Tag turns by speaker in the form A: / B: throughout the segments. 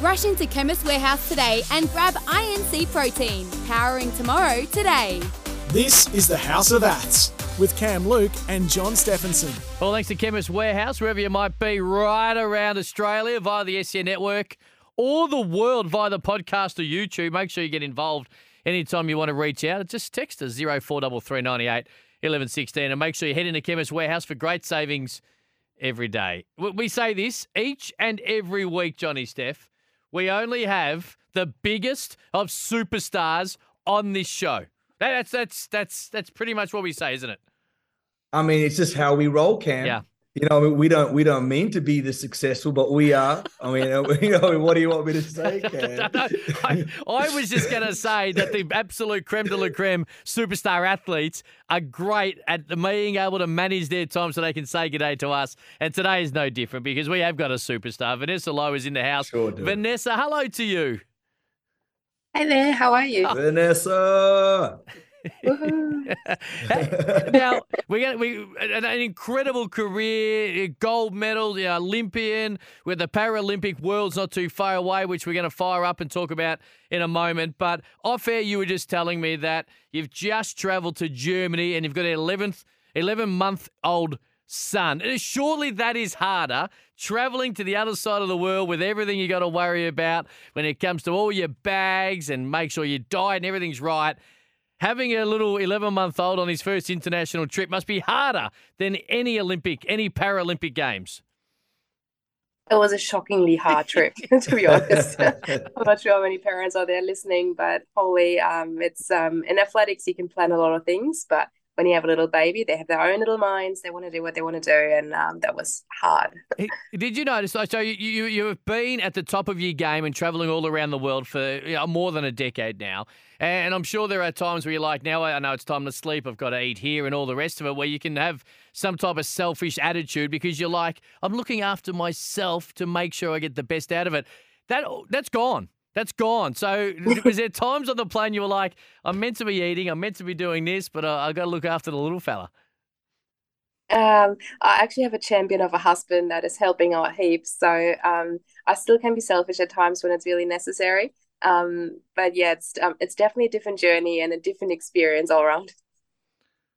A: Rush into Chemist Warehouse today and grab INC Protein, powering tomorrow today.
B: This is the House of Ats with Cam Luke and John Steffensen.
C: Well, thanks to Chemist Warehouse, wherever you might be, right around Australia via the SEN network or the world via the podcast or YouTube. Make sure you get involved anytime you want to reach out. Just text us 043398 1116 and make sure you head into Chemist Warehouse for great savings every day. We say this each and every week, Johnny Steff. We only have the biggest of superstars on this show. That's that's that's that's pretty much what we say, isn't it?
D: I mean, it's just how we roll, Cam.
C: Yeah.
D: You know, we don't we don't mean to be this successful, but we are. I mean, you know, what do you want me to say, Cam?
C: I, I was just going to say that the absolute creme de la creme superstar athletes are great at being able to manage their time so they can say good day to us. And today is no different because we have got a superstar. Vanessa Low is in the house.
D: Sure do.
C: Vanessa, hello to you.
E: Hey there, how are you?
D: Vanessa.
C: Now we got we an, an incredible career, gold medal, know, Olympian with the Paralympic Worlds not too far away, which we're going to fire up and talk about in a moment. But off air, you were just telling me that you've just travelled to Germany and you've got an 11th, 11 month old son. Surely that is harder traveling to the other side of the world with everything you got to worry about when it comes to all your bags and make sure your diet and everything's right having a little 11 month old on his first international trip must be harder than any Olympic, any Paralympic Games.
E: It was a shockingly hard trip, to be honest. I'm not sure how many parents are there listening, but holy, um, it's um, in athletics you can plan a lot of things, but when you have a little baby, they have their own little minds. They want to do what they want to do, and um, that was hard.
C: Did you notice? So you, you you have been at the top of your game and traveling all around the world for you know, more than a decade now, and I'm sure there are times where you're like, now I know it's time to sleep. I've got to eat here and all the rest of it, where you can have some type of selfish attitude because you're like, I'm looking after myself to make sure I get the best out of it. That that's gone. That's gone. So, was there times on the plane you were like, I'm meant to be eating, I'm meant to be doing this, but uh, I've got to look after the little fella?
E: Um, I actually have a champion of a husband that is helping out heaps. So, um, I still can be selfish at times when it's really necessary. Um, but yeah, it's um, it's definitely a different journey and a different experience all around.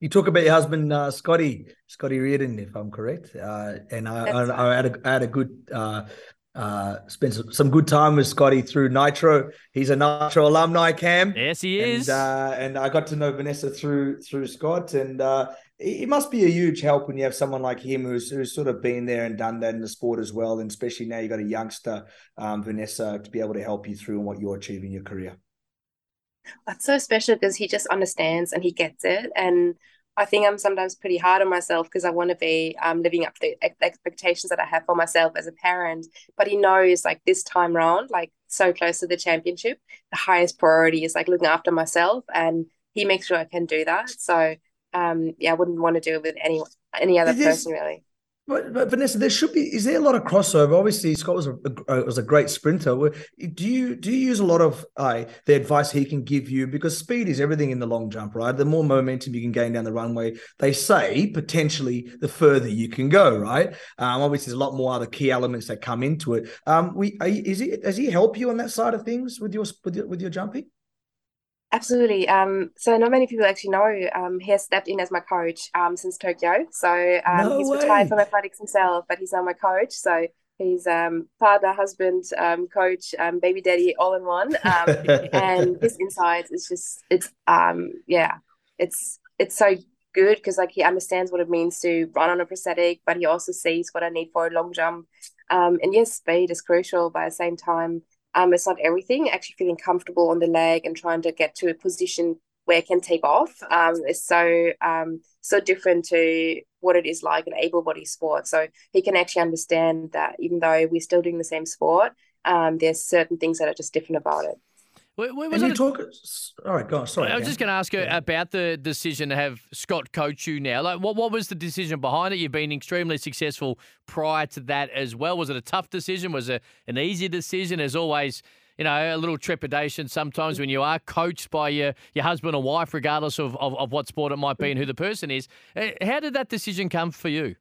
D: You talk about your husband, uh, Scotty, Scotty Reardon, if I'm correct. Uh, and I, I, I, had a, I had a good uh, uh, spent some good time with Scotty through Nitro. He's a Nitro alumni, Cam.
C: Yes, he is.
D: And, uh, and I got to know Vanessa through through Scott, and uh, it must be a huge help when you have someone like him who's who's sort of been there and done that in the sport as well, and especially now you have got a youngster, um, Vanessa, to be able to help you through and what you're achieving in your career.
E: That's so special because he just understands and he gets it, and I think I'm sometimes pretty hard on myself because I want to be um, living up to the expectations that I have for myself as a parent. But he knows, like this time round, like so close to the championship, the highest priority is like looking after myself, and he makes sure I can do that. So, um, yeah, I wouldn't want to do it with any any other person really.
D: But, but, Vanessa, there should be. Is there a lot of crossover? Obviously, Scott was a, a was a great sprinter. Do you do you use a lot of uh, the advice he can give you because speed is everything in the long jump, right? The more momentum you can gain down the runway, they say potentially the further you can go, right? Um, obviously, there's a lot more other key elements that come into it. Um, we you, is he does he help you on that side of things with your with your, with your jumping?
E: Absolutely. Um, so not many people actually know um, he has stepped in as my coach um, since Tokyo. So um,
D: no
E: he's
D: way.
E: retired from athletics himself, but he's now my coach. So he's um, father, husband, um, coach, um, baby daddy, all in one. Um, and his insights is just it's um, yeah, it's it's so good because like he understands what it means to run on a prosthetic, but he also sees what I need for a long jump. Um, and yes, speed is crucial, but at the same time um, it's not everything. Actually feeling comfortable on the leg and trying to get to a position where it can take off um, is so um, so different to what it is like in able-bodied sport. So he can actually understand that even though we're still doing the same sport, um, there's certain things that are just different about it.
D: Wait, wait, was and you talk. All right, go on. Sorry,
C: I was just going to ask you yeah. about the decision to have Scott coach you now. Like, what what was the decision behind it? You've been extremely successful prior to that as well. Was it a tough decision? Was it an easy decision? As always, you know, a little trepidation sometimes when you are coached by your, your husband or wife, regardless of, of, of what sport it might be and who the person is. Uh, how did that decision come for you?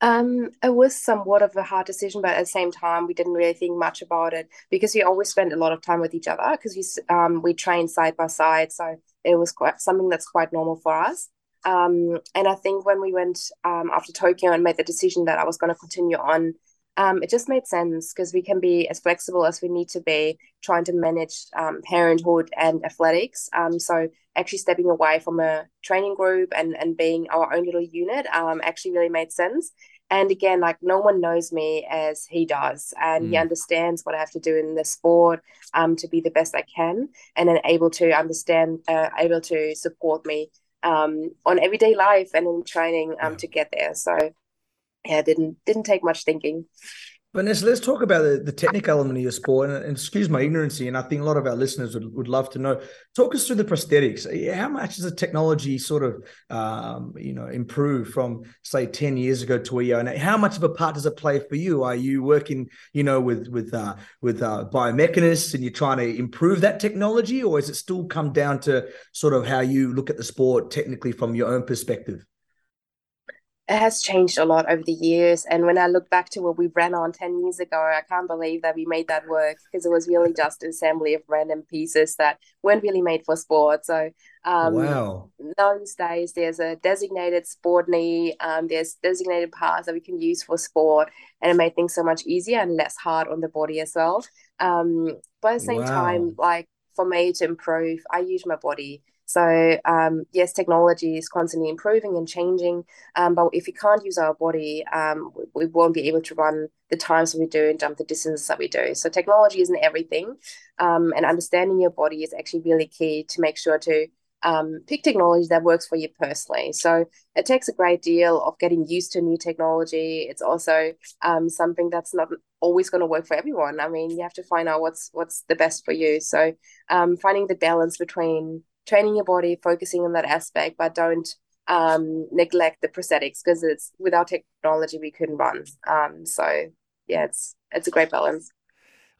E: Um, it was somewhat of a hard decision, but at the same time, we didn't really think much about it because we always spent a lot of time with each other because we um, we trained side by side, so it was quite something that's quite normal for us. Um, and I think when we went um, after Tokyo and made the decision that I was going to continue on um, it just made sense because we can be as flexible as we need to be trying to manage um, parenthood and athletics. Um, so actually stepping away from a training group and, and being our own little unit um, actually really made sense. And again, like no one knows me as he does, and mm. he understands what I have to do in the sport um, to be the best I can, and then able to understand, uh, able to support me um, on everyday life and in training um, yeah. to get there. So yeah, didn't didn't take much thinking.
D: Vanessa, let's talk about the, the technical element of your sport. And, and, excuse my ignorancy, and I think a lot of our listeners would, would love to know. Talk us through the prosthetics. How much has the technology sort of, um, you know, improved from say ten years ago to a year? And how much of a part does it play for you? Are you working, you know, with with uh, with uh, biomechanists, and you're trying to improve that technology, or is it still come down to sort of how you look at the sport technically from your own perspective?
E: It has changed a lot over the years. And when I look back to what we ran on 10 years ago, I can't believe that we made that work because it was really just an assembly of random pieces that weren't really made for sport. So um, wow. those days, there's a designated sport knee, um, there's designated parts that we can use for sport, and it made things so much easier and less hard on the body as well. Um, but at the same wow. time, like for me to improve, I use my body so um, yes, technology is constantly improving and changing, um, but if we can't use our body, um, we, won't be able to run the times that we do and jump the distances that we do. So technology isn't everything, um, and understanding your body is actually really key to make sure to um, pick technology that works for you personally. So it takes a great deal of getting used to new technology. It's also um, something that's not always going to work for everyone. I mean, you have to find out what's what's the best for you. So um, finding the balance between training your body, focusing on that aspect, but don't um, neglect the prosthetics because it's without technology we couldn't run. Um, so yeah, it's it's a great balance.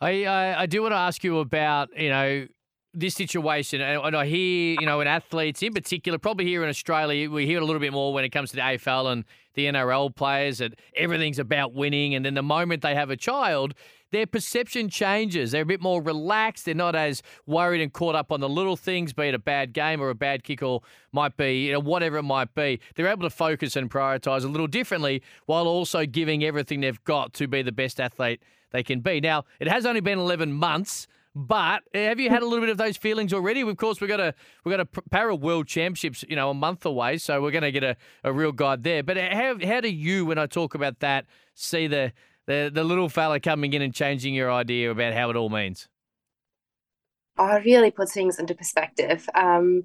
C: I, I, I do want to ask you about you know this situation, and I hear, you know, in athletes in particular, probably here in Australia, we hear a little bit more when it comes to the AFL and the NRL players that everything's about winning. And then the moment they have a child, their perception changes. They're a bit more relaxed. They're not as worried and caught up on the little things, be it a bad game or a bad kick or might be, you know, whatever it might be. They're able to focus and prioritize a little differently while also giving everything they've got to be the best athlete they can be. Now, it has only been 11 months. But have you had a little bit of those feelings already? Of course, we've got a we've got a para world championships, you know, a month away, so we're going to get a, a real guide there. But how how do you, when I talk about that, see the the the little fella coming in and changing your idea about how it all means?
E: I really put things into perspective. Um,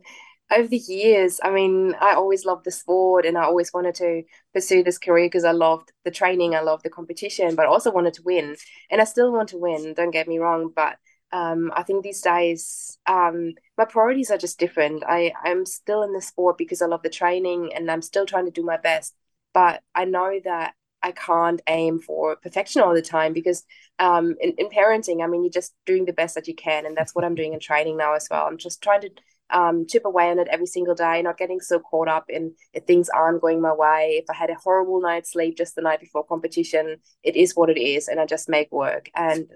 E: over the years, I mean, I always loved the sport and I always wanted to pursue this career because I loved the training, I loved the competition, but I also wanted to win. And I still want to win, don't get me wrong, but um, I think these days um, my priorities are just different. I, I'm still in the sport because I love the training and I'm still trying to do my best. But I know that I can't aim for perfection all the time because um, in, in parenting, I mean, you're just doing the best that you can. And that's what I'm doing in training now as well. I'm just trying to um, chip away on it every single day, not getting so caught up in if things aren't going my way. If I had a horrible night's sleep just the night before competition, it is what it is, and I just make work. And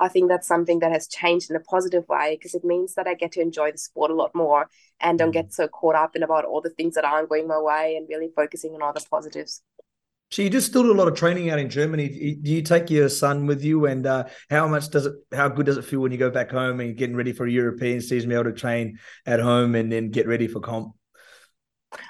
E: I think that's something that has changed in a positive way because it means that I get to enjoy the sport a lot more and don't get mm. so caught up in about all the things that aren't going my way and really focusing on all the positives.
D: So you just still do a lot of training out in Germany. Do you take your son with you? And uh, how much does it? How good does it feel when you go back home and getting ready for a European season, be able to train at home and then get ready for comp?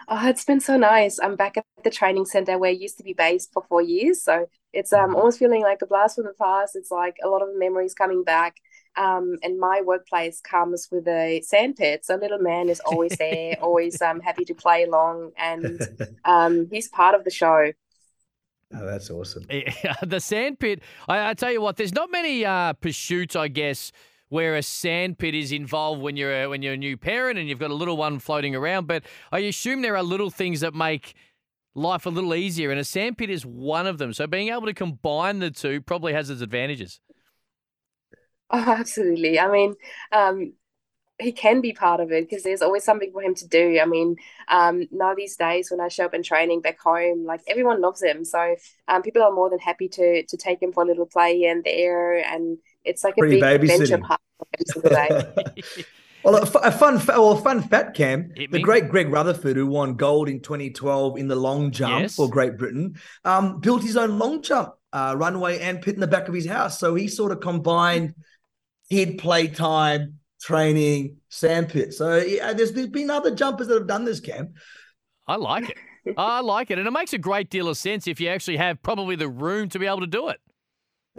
E: Oh, it's been so nice. I'm back at the training center where I used to be based for four years. So it's um almost feeling like a blast from the past. It's like a lot of memories coming back. Um, and my workplace comes with a sandpit, so little man is always there, always um, happy to play along, and um, he's part of the show.
D: Oh, that's awesome.
C: the sandpit. I, I tell you what, there's not many uh, pursuits, I guess, where a sandpit is involved when you're a, when you're a new parent and you've got a little one floating around. But I assume there are little things that make life a little easier, and a sandpit is one of them. So being able to combine the two probably has its advantages.
E: Oh, absolutely. I mean, um, he can be part of it because there's always something for him to do. I mean, um, now these days when I show up in training back home, like everyone loves him, so um, people are more than happy to to take him for a little play in there, and it's like
D: Pretty
E: a big adventure park every single day.
D: Well, a, a fun, well, fun fat cam. The great Greg Rutherford, who won gold in 2012 in the long jump yes. for Great Britain, um, built his own long jump uh, runway and pit in the back of his house. So he sort of combined kid playtime, training, sandpit. So yeah, there's, there's been other jumpers that have done this, Cam.
C: I like it. I like it. And it makes a great deal of sense if you actually have probably the room to be able to do it.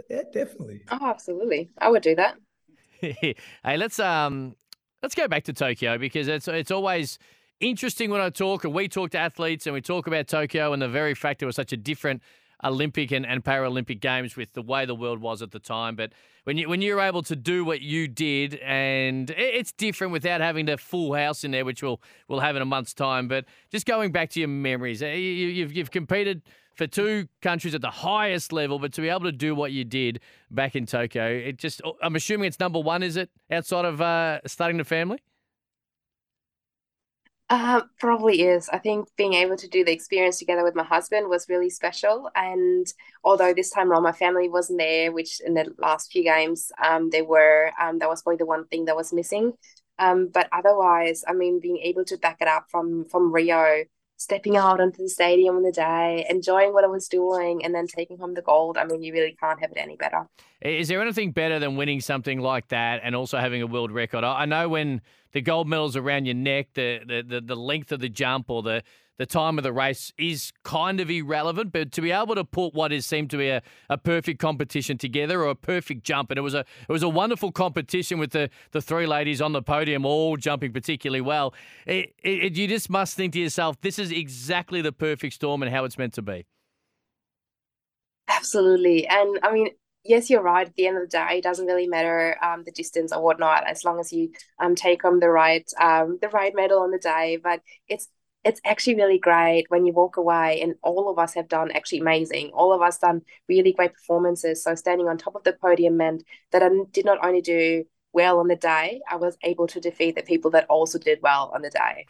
D: Yeah, definitely.
E: Oh, absolutely. I would do that.
C: hey, let's um let's go back to Tokyo because it's it's always interesting when I talk and we talk to athletes and we talk about Tokyo and the very fact it was such a different Olympic and, and Paralympic games with the way the world was at the time. But when you when you're able to do what you did, and it's different without having the full house in there, which we'll we'll have in a month's time. But just going back to your memories, eh, you, you've you've competed for two countries at the highest level, but to be able to do what you did back in Tokyo, it just I'm assuming it's number one, is it outside of uh, starting the family?
E: Uh, probably is. I think being able to do the experience together with my husband was really special. And although this time around my family wasn't there, which in the last few games um, they were, um, that was probably the one thing that was missing. Um, but otherwise, I mean, being able to back it up from from Rio, stepping out onto the stadium on the day, enjoying what I was doing, and then taking home the gold. I mean, you really can't have it any better.
C: Is there anything better than winning something like that and also having a world record? I know when the gold medal's around your neck, the the the, the length of the jump or the the time of the race is kind of irrelevant, but to be able to put what is seemed to be a, a perfect competition together or a perfect jump, and it was a it was a wonderful competition with the, the three ladies on the podium all jumping particularly well. It, it, you just must think to yourself, this is exactly the perfect storm and how it's meant to be.
E: Absolutely, and I mean yes, you're right. At the end of the day, it doesn't really matter um, the distance or whatnot, as long as you um, take home the right um, the right medal on the day. But it's it's actually really great when you walk away, and all of us have done actually amazing. All of us done really great performances. So standing on top of the podium meant that I did not only do well on the day, I was able to defeat the people that also did well on the day.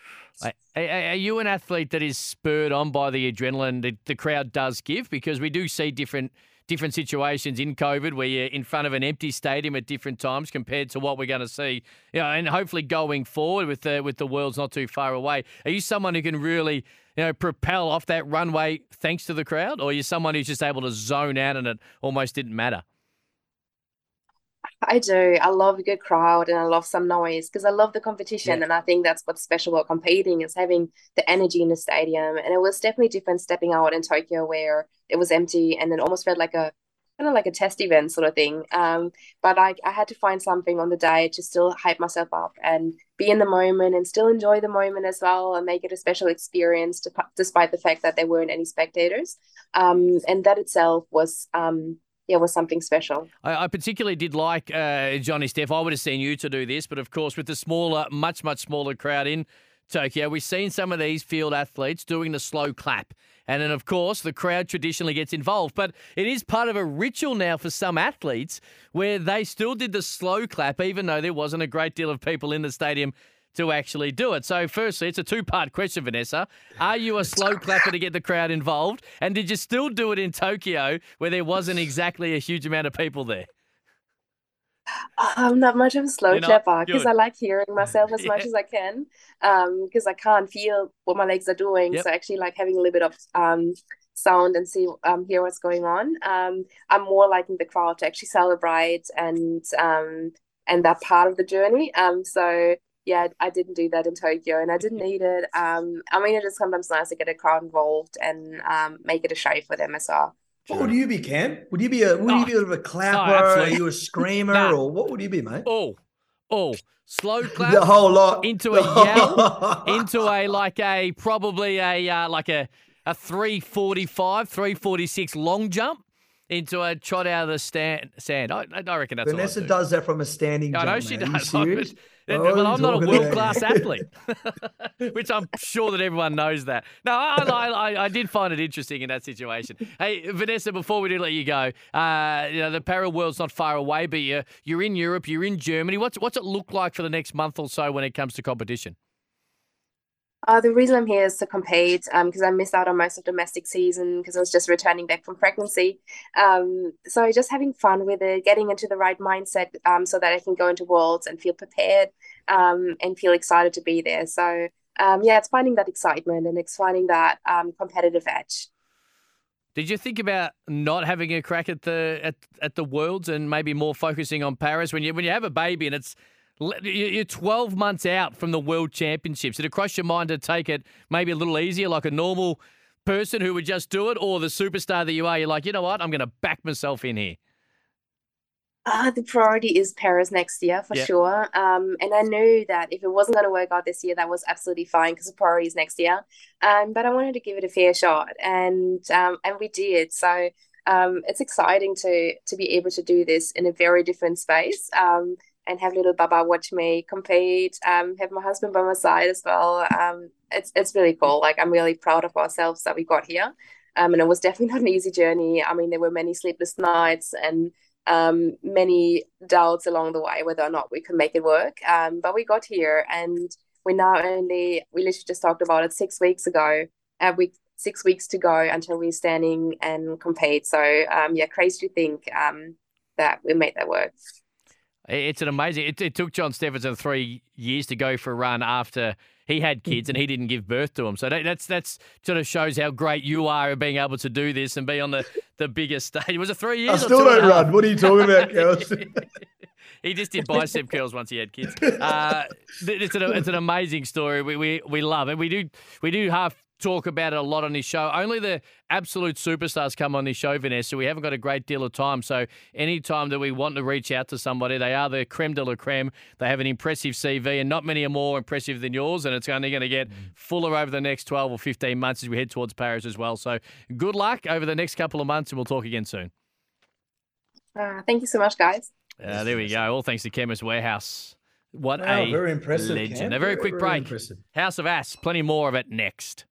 C: Are you an athlete that is spurred on by the adrenaline that the crowd does give? Because we do see different different situations in COVID where you're in front of an empty stadium at different times compared to what we're going to see. You know, and hopefully going forward with the with the world's not too far away. Are you someone who can really you know propel off that runway thanks to the crowd, or are you someone who's just able to zone out and it almost didn't matter?
E: I do. I love a good crowd and I love some noise because I love the competition. Yeah. And I think that's what's special about competing is having the energy in the stadium. And it was definitely different stepping out in Tokyo where it was empty and it almost felt like a kind of like a test event sort of thing. Um, but I, I had to find something on the day to still hype myself up and be in the moment and still enjoy the moment as well and make it a special experience to, despite the fact that there weren't any spectators. Um, and that itself was um, yeah, was something special.
C: I, I particularly did like uh, Johnny Steff. I would have seen you to do this, but of course, with the smaller, much, much smaller crowd in Tokyo, we've seen some of these field athletes doing the slow clap. And then, of course, the crowd traditionally gets involved. But it is part of a ritual now for some athletes where they still did the slow clap, even though there wasn't a great deal of people in the stadium to actually do it. So, firstly, it's a two part question, Vanessa. Are you a slow clapper to get the crowd involved? And did you still do it in Tokyo where there wasn't exactly a huge amount of people there?
E: I'm not much of a slow clapper because I like hearing myself as yeah. much as I can because um, I can't feel what my legs are doing. Yep. So I actually like having a little bit of um, sound and see um, hear what's going on. Um, I'm more liking the crowd to actually celebrate and um, and that part of the journey. Um, so yeah, I didn't do that in Tokyo and I didn't need it. Um, I mean, it is sometimes nice to get a crowd involved and um, make it a show for them as well.
D: What would you be, Cam? Would you be a would
C: Oh,
D: you be a, bit of a clapper? Are you a screamer,
C: Nah.
D: or what would you be, mate?
C: Oh, oh, slow clap.
D: the whole lot
C: into a yell, into a like a probably a uh, like a a 345, 346 long jump into a trot out of the stand, sand. I, I reckon that's
D: Vanessa
C: do.
D: does that from a standing.
C: I know
D: jump,
C: she
D: man.
C: Does. I'm- but- well, I'm not a world class athlete, which I'm sure that everyone knows that. No, I, I, I, I did find it interesting in that situation. Hey, Vanessa, before we do let you go, uh, you know the para world's not far away, but you're you're in Europe, you're in Germany. What's what's it look like for the next month or so when it comes to competition?
E: Uh, the reason I'm here is to compete because I missed out on most of domestic season because I was just returning back from pregnancy. Um, so just having fun with it, getting into the right mindset um, so that I can go into worlds and feel prepared um, and feel excited to be there. So um, yeah, it's finding that excitement and it's finding that um, competitive edge.
C: Did you think about not having a crack at the at, at the worlds and maybe more focusing on Paris when you when you have a baby and it's you're 12 months out from the world championships? Did it cross your mind to take it maybe a little easier, like a normal person who would just do it, or the superstar that you are? You're like, you know what? I'm going to back myself in here.
E: Uh, the priority is Paris next year for
C: Yeah.
E: sure. Um, and I knew that if it wasn't going to work out this year, that was absolutely fine because the priority is next year. Um, but I wanted to give it a fair shot, and um, and we did. So um, it's exciting to to be able to do this in a very different space. Um, and have little Baba watch me compete. Um, have my husband by my side as well. Um, it's it's really cool. Like I'm really proud of ourselves that we got here. Um, and it was definitely not an easy journey. I mean, there were many sleepless nights and um, many doubts along the way whether or not we could make it work. Um, but we got here, and we now only we literally just talked about it six weeks ago. Uh, we six weeks to go until we're standing and compete. So um, yeah, crazy to think um, that we made that work.
C: It's an amazing. It, it took John Steffensen three years to go for a run after he had kids and he didn't give birth to them. So that, that's that's sort of shows how great you are at being able to do this and be on the, the biggest stage. Was it three
D: I
C: years? or
D: still don't
C: half?
D: run. What are you talking about, girls?
C: he just did bicep curls once he had kids. Uh, it's an it's an amazing story. We, we we love it. We do we do half talk about it a lot on this show. Only the absolute superstars come on this show, Vanessa. We haven't got a great deal of time. So anytime that we want to reach out to somebody, they are the creme de la creme. They have an impressive CV, and not many are more impressive than yours. And it's only going to get fuller over the next 12 or 15 months as we head towards Paris as well. So good luck over the next couple of months, and we'll talk again soon.
E: Uh, thank you so much, guys.
C: Uh, there we go. All thanks to Chemist Warehouse. What
D: Wow,
C: a
D: very impressive.
C: legend.
D: Cam.
C: A very quick break.
D: impressive.
C: House of Ass. Plenty more of it next.